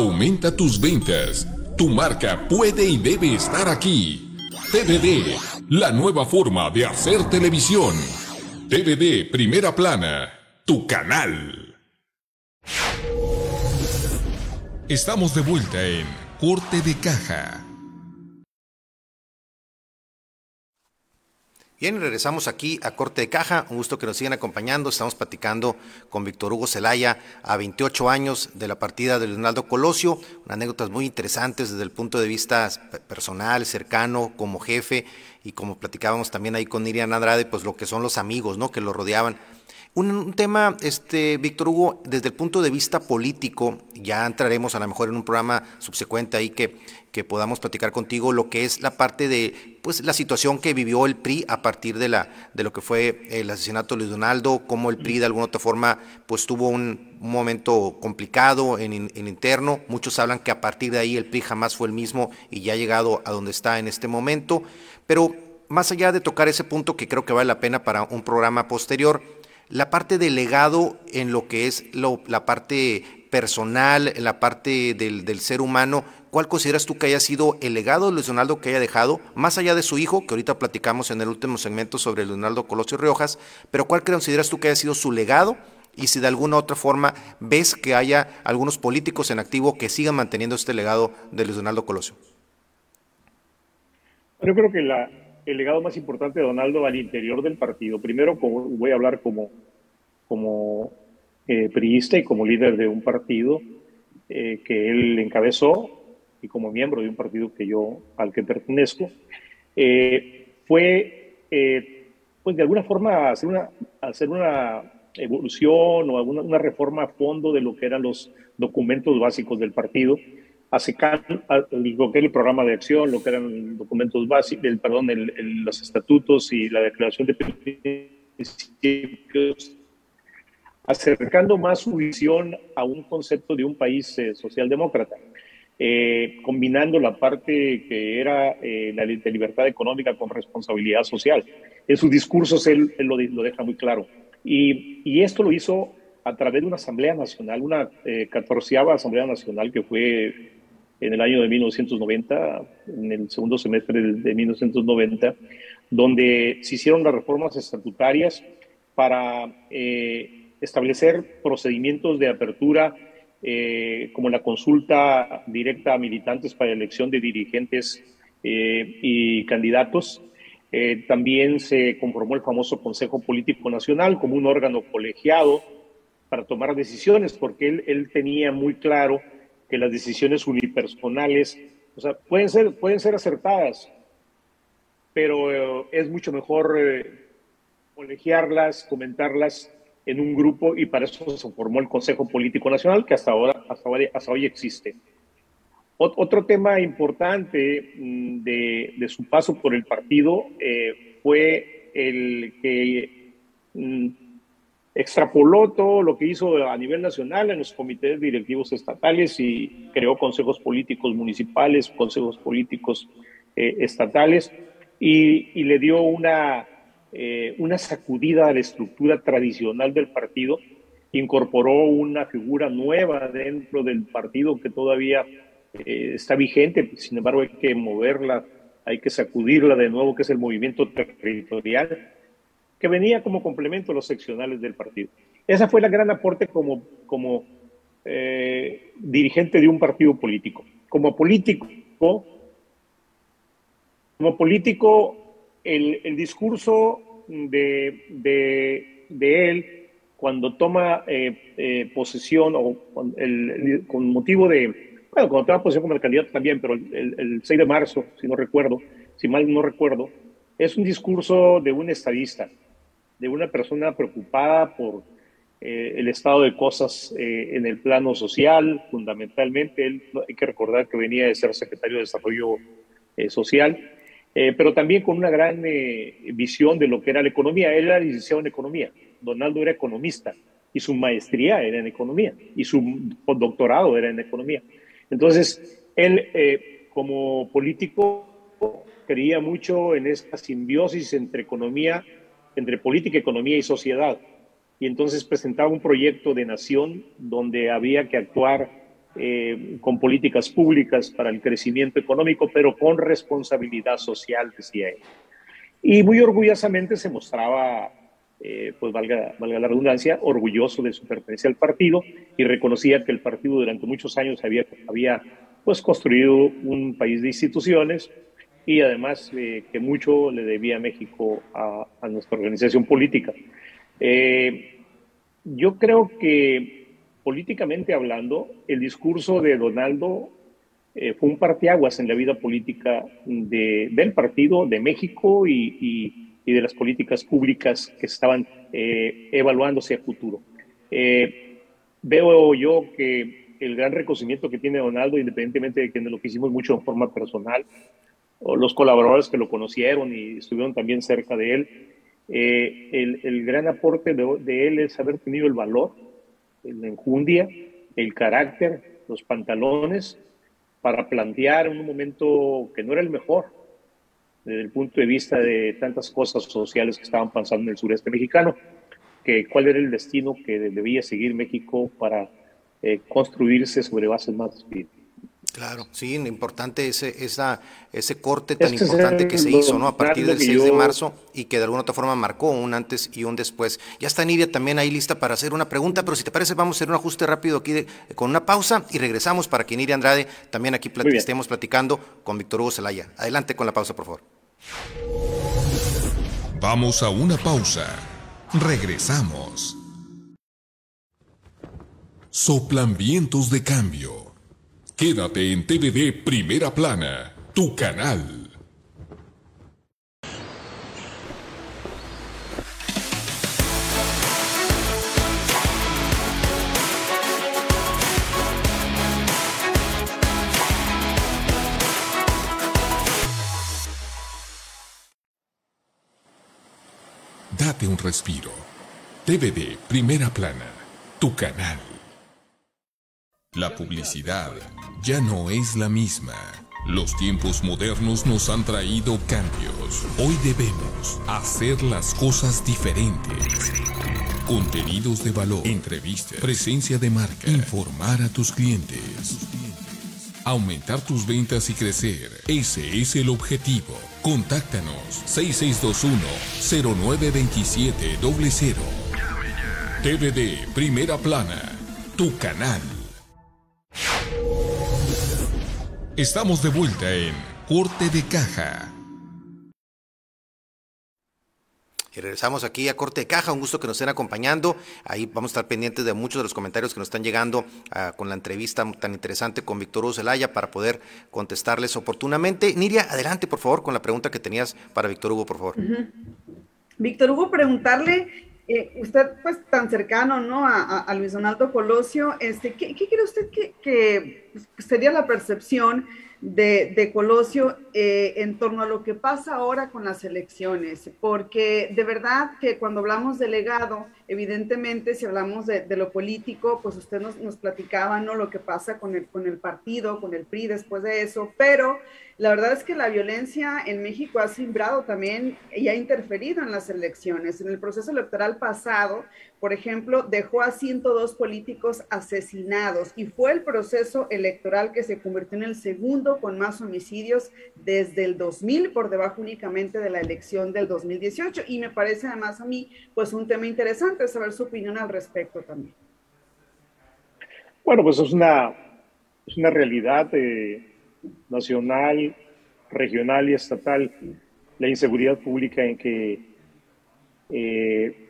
Aumenta tus ventas. Tu marca puede y debe estar aquí. TVD, la nueva forma de hacer televisión. TVD Primera Plana, tu canal. Estamos de vuelta en Corte de Caja. Bien, regresamos aquí a Corte de Caja. Un gusto que nos sigan acompañando. Estamos platicando con Víctor Hugo Zelaya a 28 años de la partida de Leonardo Colosio. anécdotas muy interesantes desde el punto de vista personal, cercano, como jefe y como platicábamos también ahí con Irian Andrade, pues lo que son los amigos, ¿no? Que lo rodeaban. Un, tema, este, Víctor Hugo, desde el punto de vista político, ya entraremos a lo mejor en un programa subsecuente ahí que, que podamos platicar contigo lo que es la parte de pues la situación que vivió el PRI a partir de la de lo que fue el asesinato de Luis Donaldo, cómo el PRI de alguna otra forma pues tuvo un, momento complicado en, en, interno. Muchos hablan que a partir de ahí el PRI jamás fue el mismo y ya ha llegado a donde está en este momento. Pero más allá de tocar ese punto que creo que vale la pena para un programa posterior, la parte del legado en lo que es la parte personal, la parte del, ser humano, ¿cuál consideras tú que haya sido el legado de Luis Donaldo que haya dejado, más allá de su hijo, que ahorita platicamos en el último segmento sobre Leonardo Colosio Riojas, pero cuál consideras tú que haya sido su legado? Y si de alguna otra forma ves que haya algunos políticos en activo que sigan manteniendo este legado de Luis Donaldo Colosio. Yo creo que el legado más importante de Donaldo al interior del partido. Primero, voy a hablar como, como eh, priista y como líder de un partido eh, que él encabezó y como miembro de un partido que yo al que pertenezco, eh, fue, pues de alguna forma, hacer una, hacer una evolución o alguna, una reforma a fondo de lo que eran los documentos básicos del partido ASECAN, lo que era el programa de acción, lo que eran documentos básicos, el, perdón, los estatutos y la declaración de principios, acercando más su visión a un concepto de un país eh, socialdemócrata, eh, combinando la parte que era eh, la de libertad económica con responsabilidad social. En sus discursos él, lo, deja muy claro. Y, y, esto lo hizo a través de una Asamblea Nacional, una catorceava Asamblea Nacional que fue en el año de 1990, en el segundo semestre de, 1990, donde se hicieron las reformas estatutarias para eh, establecer procedimientos de apertura eh, como la consulta directa a militantes para elección de dirigentes eh, y candidatos. también se conformó el famoso Consejo Político Nacional como un órgano colegiado para tomar decisiones, porque él, él tenía muy claro que las decisiones unipersonales, o sea, pueden ser, pueden ser acertadas, pero eh, es mucho mejor eh, colegiarlas, comentarlas en un grupo y para eso se formó el Consejo Político Nacional que hasta ahora, hasta, hoy existe. otro tema importante mm, de, su paso por el partido eh, fue el que mm, extrapoló todo lo que hizo a nivel nacional en los comités directivos estatales y creó consejos políticos municipales, consejos políticos eh, estatales y, le dio una, eh, una sacudida a la estructura tradicional del partido incorporó una figura nueva dentro del partido que todavía eh, está vigente, sin embargo hay que moverla, hay que sacudirla de nuevo, que es el movimiento territorial, que venía como complemento a los seccionales del partido. Esa fue la gran aporte como, como eh, dirigente de un partido político. Como político, como político, el, el discurso de, él cuando toma eh, eh, posesión o con, el, con, motivo de, bueno, cuando toma posesión como candidato también, pero el, el, 6 de marzo, si no recuerdo, si mal no recuerdo, es un discurso de un estadista, de una persona preocupada por eh, el estado de cosas en el plano social, fundamentalmente. Él, hay que recordar que venía de ser secretario de Desarrollo Social, pero también con una gran visión de lo que era la economía. Él era licenciado en economía Donaldo era economista y su maestría era en economía y su doctorado era en economía. Entonces, él eh, como político creía mucho en esta simbiosis entre economía, entre política, economía y sociedad. Y entonces presentaba un proyecto de nación donde había que actuar eh, con políticas públicas para el crecimiento económico, pero con responsabilidad social, decía él. Y muy orgullosamente se mostraba eh, pues valga, valga la redundancia, orgulloso de su pertenencia al partido y reconocía que el partido durante muchos años había, había pues construido un país de instituciones y además eh, que mucho le debía México a, a nuestra organización política. Eh, yo creo que políticamente hablando, el discurso de Donaldo eh, fue un parteaguas en la vida política de, del partido de México y, de las políticas públicas que estaban eh, evaluándose a futuro. Eh, veo yo que el gran reconocimiento que tiene Donaldo, independientemente de que lo que hicimos mucho en forma personal, o los colaboradores que lo conocieron y estuvieron también cerca de él, eh, el, gran aporte de, él es haber tenido el valor, la enjundia, el carácter, los pantalones para plantear un momento que no era el mejor, desde el punto de vista de tantas cosas sociales que estaban pasando en el sureste mexicano, que cuál era el destino que debía seguir México para eh, construirse sobre bases más firmes. Claro, sí, importante ese, esa, ese corte tan este importante que se hizo, ¿no? A partir del 6 de marzo y que de alguna otra forma marcó un antes y un después. Ya está Nidia también ahí lista para hacer una pregunta, pero si te parece vamos a hacer un ajuste rápido aquí de, con una pausa y regresamos para que Nidia Andrade también aquí plati estemos platicando con Víctor Hugo Zelaya. Adelante con la pausa, por favor. Vamos a una pausa. Regresamos. Soplan vientos de cambio Quédate en TVD Primera Plana, tu canal. Date un respiro. TVD Primera Plana, tu canal. La publicidad ya no es la misma. Los tiempos modernos nos han traído cambios. Hoy debemos hacer las cosas diferentes. Contenidos de valor, entrevistas, presencia de marca, informar a tus clientes. Aumentar tus ventas y crecer. Ese es el objetivo. Contáctanos 6621-092700. TVD Primera Plana. Tu canal. Estamos de vuelta en Corte de Caja. Y regresamos aquí a Corte de Caja, un gusto que nos estén acompañando. Ahí vamos a estar pendientes de muchos de los comentarios que nos están llegando uh, con la entrevista tan interesante con Víctor Hugo Zelaya para poder contestarles oportunamente. Niria, adelante por favor con la pregunta que tenías para Víctor Hugo, por favor. Uh -huh. Víctor Hugo, preguntarle eh, usted, pues, tan cercano, ¿no? A, a, a Luis Donaldo Colosio, este, ¿qué, qué cree usted que, que, sería la percepción de, de Colosio eh, en torno a lo que pasa ahora con las elecciones? Porque de verdad que cuando hablamos de legado, evidentemente, si hablamos de, de lo político, pues usted nos, nos, platicaba, ¿no? Lo que pasa con el, con el partido, con el PRI después de eso, pero la verdad es que la violencia en México ha simbrado también y ha interferido en las elecciones. En el proceso electoral pasado, por ejemplo, dejó a 102 políticos asesinados y fue el proceso electoral que se convirtió en el segundo con más homicidios desde el 2000, por debajo únicamente de la elección del 2018. Y me parece además a mí, pues un tema interesante saber su opinión al respecto también. Bueno, pues es una, es una realidad eh, nacional, regional y estatal, la inseguridad pública en que eh,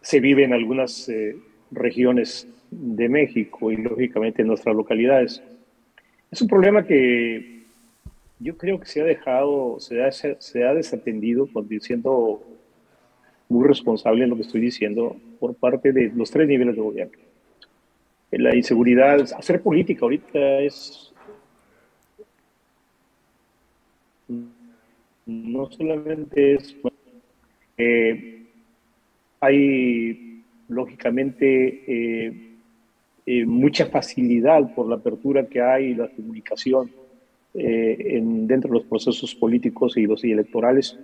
se vive en algunas eh, regiones de México y lógicamente en nuestras localidades. Es un problema que yo creo que se ha dejado, se ha, se ha desatendido, diciendo muy responsable en lo que estoy diciendo, por parte de los tres niveles de gobierno. La inseguridad, hacer política ahorita es no solamente es eh, hay, lógicamente, eh, eh, mucha facilidad por la apertura que hay y la comunicación en, dentro de los procesos políticos y los electorales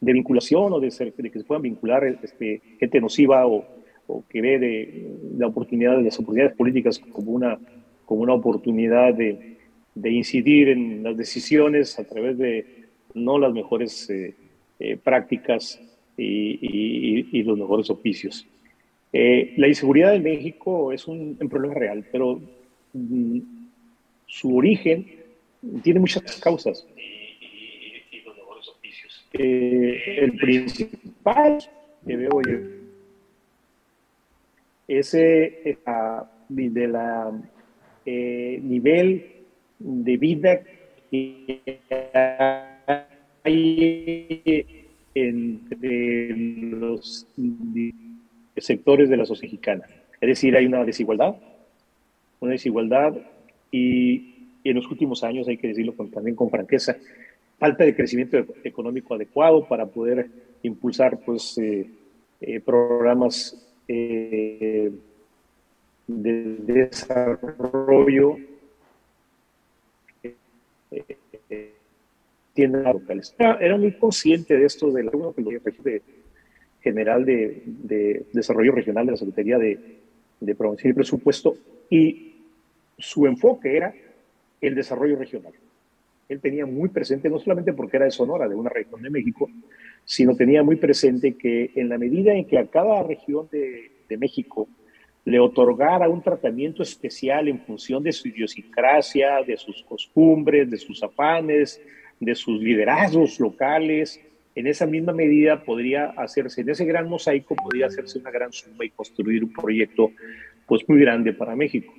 de vinculación o de, ser, que se puedan vincular este, gente nociva o, o que ve de, la oportunidad de las oportunidades políticas como una, como una oportunidad de, de incidir en las decisiones a través de no las mejores prácticas y, los mejores oficios. Eh, la inseguridad en México es un, problema real, pero mm, su origen tiene muchas causas. Y, los mejores oficios. Eh, el principal que veo yo es eh, de la nivel de vida que hay entre los sectores de la sociedad mexicana. Es decir, hay una desigualdad, una desigualdad y, en los últimos años, hay que decirlo también con franqueza, falta de crecimiento económico adecuado para poder impulsar pues, eh, eh, programas eh, de desarrollo tiendas locales. Era, muy consciente de esto de general de, desarrollo regional de la Secretaría de, de y Presupuesto y su enfoque era el desarrollo regional. Él tenía muy presente, no solamente porque era de Sonora, de una región de México, sino tenía muy presente que en la medida en que a cada región de México le otorgara un tratamiento especial en función de su idiosincrasia, de sus costumbres, de sus afanes, de sus liderazgos locales. En esa misma medida podría hacerse, en ese gran mosaico podría hacerse una gran suma y construir un proyecto pues muy grande para México.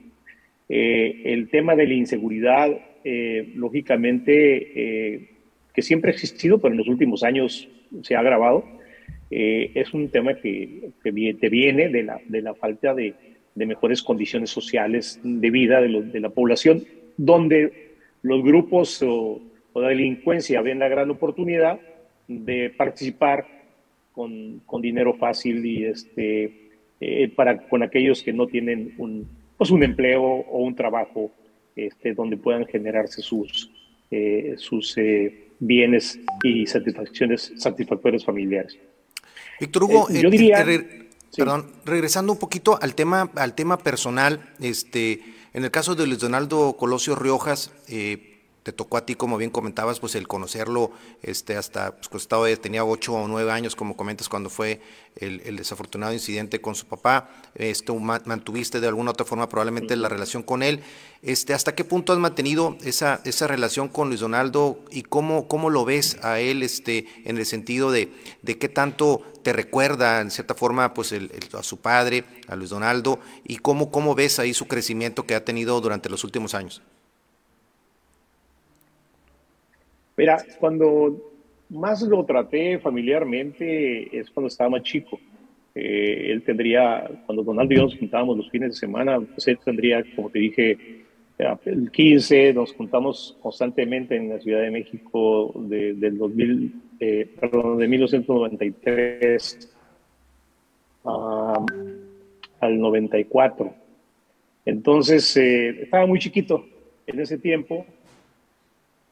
Eh, el tema de la inseguridad, eh, lógicamente, eh, que siempre ha existido, pero en los últimos años se ha agravado, es un tema que, que viene de la, de la falta de, mejores condiciones sociales de vida de, de la población, donde los grupos o, o la delincuencia ven la gran oportunidad de participar con, con dinero fácil y este, eh, para, con aquellos que no tienen un, pues un empleo o un trabajo este, donde puedan generarse sus, eh, sus eh, bienes y satisfacciones satisfactorias familiares. Víctor Hugo, yo diría, perdón, regresando un poquito al tema, al tema personal, este, en el caso de Luis Donaldo Colosio Riojas, eh, te tocó a ti, como bien comentabas, pues el conocerlo este, hasta, pues, estaba, tenía ocho o nueve años, como comentas, cuando fue el, desafortunado incidente con su papá, esto mantuviste de alguna otra forma probablemente la relación con él. Este, ¿Hasta qué punto has mantenido esa, esa relación con Luis Donaldo y cómo, cómo lo ves a él este, en el sentido de, de qué tanto te recuerda, en cierta forma, pues el, a su padre, a Luis Donaldo, y cómo, cómo ves ahí su crecimiento que ha tenido durante los últimos años? Mira, cuando más lo traté familiarmente es cuando estaba más chico. Eh, él tendría, cuando Donaldo y yo nos juntábamos los fines de semana, pues él tendría, como te dije, el 15, nos juntamos constantemente en la Ciudad de México de, del 2000, eh, perdón, de 1993 al 94. Entonces, eh, estaba muy chiquito en ese tiempo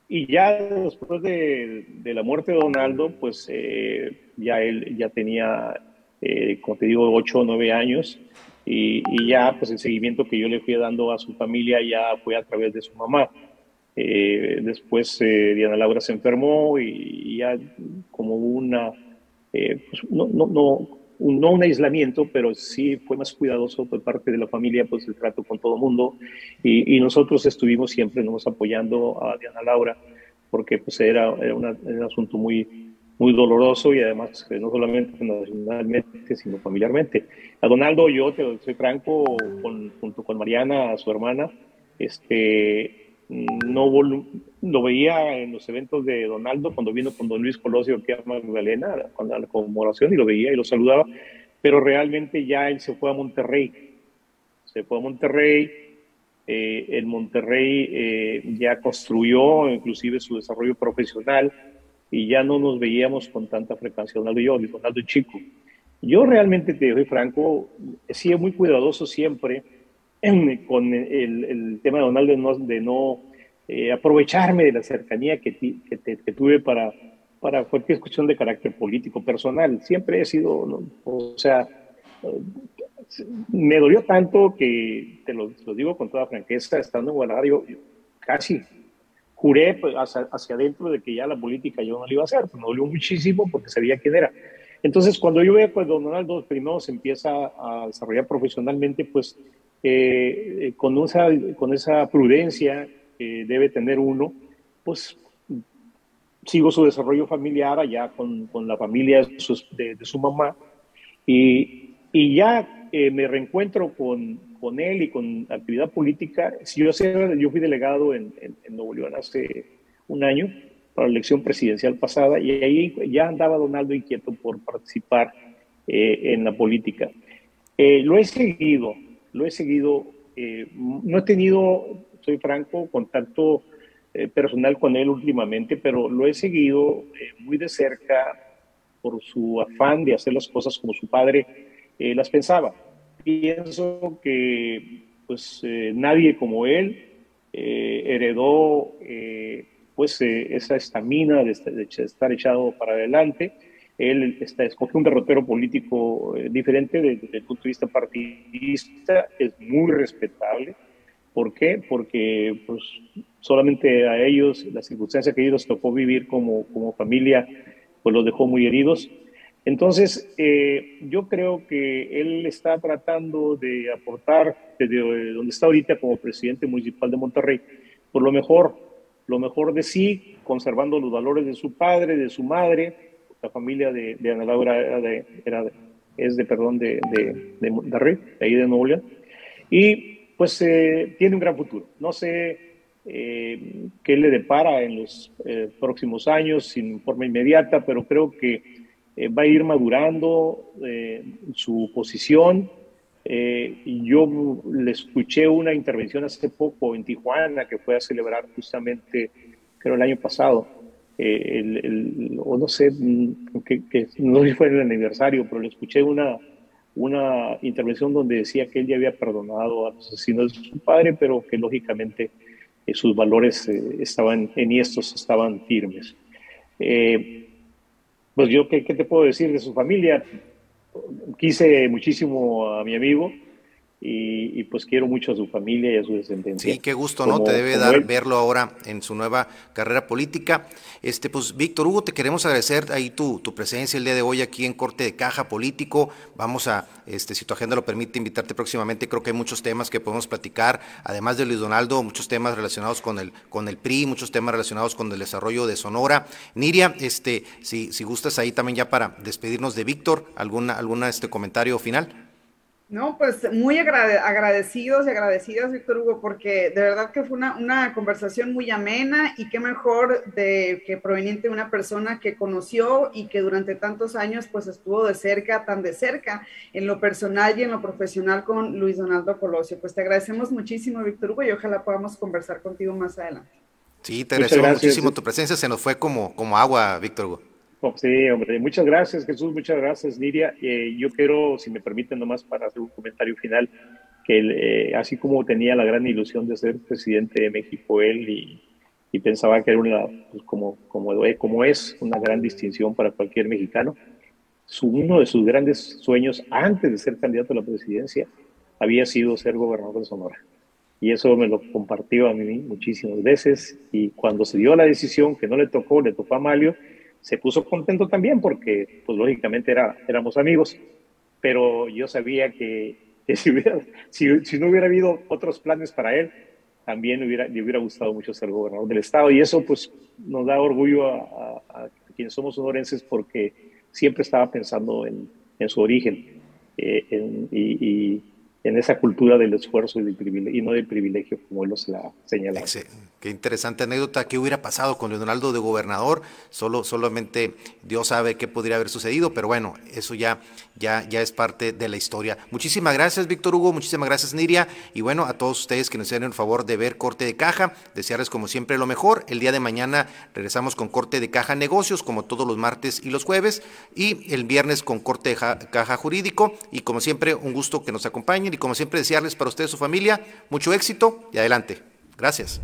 y ya después de, la muerte de Donaldo, pues eh, ya él ya tenía eh, como te digo, ocho o nueve años. Y, ya, pues el seguimiento que yo le fui dando a su familia ya fue a través de su mamá. Eh, después eh, Diana Laura se enfermó y, ya como una, pues, no, no, no, no un aislamiento, pero sí fue más cuidadoso por parte de la familia, pues el trato con todo el mundo. Y, nosotros estuvimos siempre nos apoyando a Diana Laura, porque pues era, un asunto muy, muy doloroso y además no solamente nacionalmente, sino familiarmente. A Donaldo, yo te soy franco, junto con Mariana, su hermana, este, no lo veía en los eventos de Donaldo cuando vino con don Luis Colosio aquí a Magdalena, con la conmemoración, y lo veía y lo saludaba, pero realmente ya él se fue a Monterrey. Se fue a Monterrey, eh, en Monterrey eh, ya construyó inclusive su desarrollo profesional y ya no nos veíamos con tanta frecuencia, Donaldo y yo, Donaldo y Chico. Yo realmente, te doy franco, he sido muy cuidadoso siempre con el, tema de Donaldo de no, eh, aprovecharme de la cercanía que, que, tuve para, para cualquier cuestión de carácter político, personal. Siempre he sido, o sea, me dolió tanto que, te lo, digo con toda franqueza, estando en Guadalajara, yo, casi juré pues, hacia, hacia, adentro de que ya la política yo no la iba a hacer, pues me dolió muchísimo porque sabía quién era. Entonces, cuando yo veo que Don Donaldo primero se empieza a desarrollar profesionalmente, pues eh, con, esa, con esa prudencia que debe tener uno, pues sigo su desarrollo familiar allá con, con la familia de su, mamá y, y ya eh, me reencuentro con, con, él y con actividad política. Si yo, yo fui delegado en, en, Nuevo León hace un año para la elección presidencial pasada y ahí ya andaba Donaldo inquieto por participar eh, en la política. lo he seguido, lo he seguido, eh, no he tenido, soy franco, contacto eh, personal con él últimamente, pero lo he seguido eh, muy de cerca por su afán de hacer las cosas como su padre las pensaba. Pienso que pues nadie como él heredó pues esa estamina de, estar echado para adelante él está, escoge un derrotero político eh, diferente desde, el punto de vista partidista, es muy respetable. ¿Por qué? Porque pues, solamente a ellos, la circunstancia que ellos tocó vivir como, como familia, pues los dejó muy heridos. Entonces, eh, yo creo que él está tratando de aportar desde donde está ahorita como presidente municipal de Monterrey, por lo mejor, lo mejor de sí, conservando los valores de su padre, de su madre, la familia de, de Ana Laura era de, era es de, perdón, de, de, de Monterrey, de ahí de Nuevo León. Y pues eh, tiene un gran futuro. No sé eh, qué le depara en los eh, próximos años sin forma inmediata, pero creo que va a ir madurando su posición. yo le escuché una intervención hace poco en Tijuana que fue a celebrar justamente, creo el año pasado, eh, o no sé, mm, que, no sé si fue el aniversario, pero le escuché una, una intervención donde decía que él ya había perdonado a los asesinos de su padre, pero que lógicamente eh, sus valores eh, estaban enhiestos, estaban firmes. pues yo, ¿qué, ¿qué te puedo decir de su familia? Quise muchísimo a mi amigo, y, pues quiero mucho a su familia y a su descendencia. Sí, qué gusto, ¿no? Te debe dar verlo ahora en su nueva carrera política. Este, pues, Víctor Hugo, te queremos agradecer ahí tu, tu presencia el día de hoy aquí en Corte de Caja Político. Vamos a, este, si tu agenda lo permite, invitarte próximamente. Creo que hay muchos temas que podemos platicar, además de Luis Donaldo, muchos temas relacionados con el, con el PRI, muchos temas relacionados con el desarrollo de Sonora. Niria, este, si, si gustas ahí también ya para despedirnos de Víctor, alguna, alguna este comentario final. No, pues muy agradecidos y agradecidas, Víctor Hugo, porque de verdad que fue una, conversación muy amena y qué mejor de que proveniente de una persona que conoció y que durante tantos años pues estuvo de cerca, tan de cerca, en lo personal y en lo profesional con Luis Donaldo Colosio. Pues te agradecemos muchísimo, Víctor Hugo, y ojalá podamos conversar contigo más adelante. Sí, te agradecemos muchísimo tu presencia, se nos fue como, como agua, Víctor Hugo. Sí, hombre, muchas gracias Jesús, muchas gracias Lidia. Eh, yo quiero, si me permiten nomás para hacer un comentario final, que eh, así como tenía la gran ilusión de ser presidente de México él y, pensaba que era una, pues como, como, como es una gran distinción para cualquier mexicano, su, uno de sus grandes sueños antes de ser candidato a la presidencia había sido ser gobernador de Sonora. Y eso me lo compartió a mí muchísimas veces. Y cuando se dio la decisión que no le tocó, le tocó a Malio, se puso contento también porque, pues lógicamente era, éramos amigos. Pero yo sabía que, si, hubiera, si, si, no hubiera habido otros planes para él, también hubiera, le hubiera gustado mucho ser gobernador del estado. Y eso pues nos da orgullo a, a, quienes somos sonorenses porque siempre estaba pensando en, en su origen eh, en, y, y en esa cultura del esfuerzo y, no del privilegio, como él los la señalado. Qué interesante anécdota. ¿Qué hubiera pasado con Leonardo de gobernador? Solo, solamente Dios sabe qué podría haber sucedido, pero bueno, eso ya, ya, ya es parte de la historia. Muchísimas gracias, Víctor Hugo. Muchísimas gracias, Niria. Y bueno, a todos ustedes que nos hicieron el favor de ver Corte de Caja, desearles como siempre lo mejor. El día de mañana regresamos con Corte de Caja Negocios, como todos los martes y los jueves. Y el viernes con Corte de Caja Jurídico. Y como siempre, un gusto que nos acompañen. Y como siempre, desearles para ustedes y su familia mucho éxito y adelante. Gracias.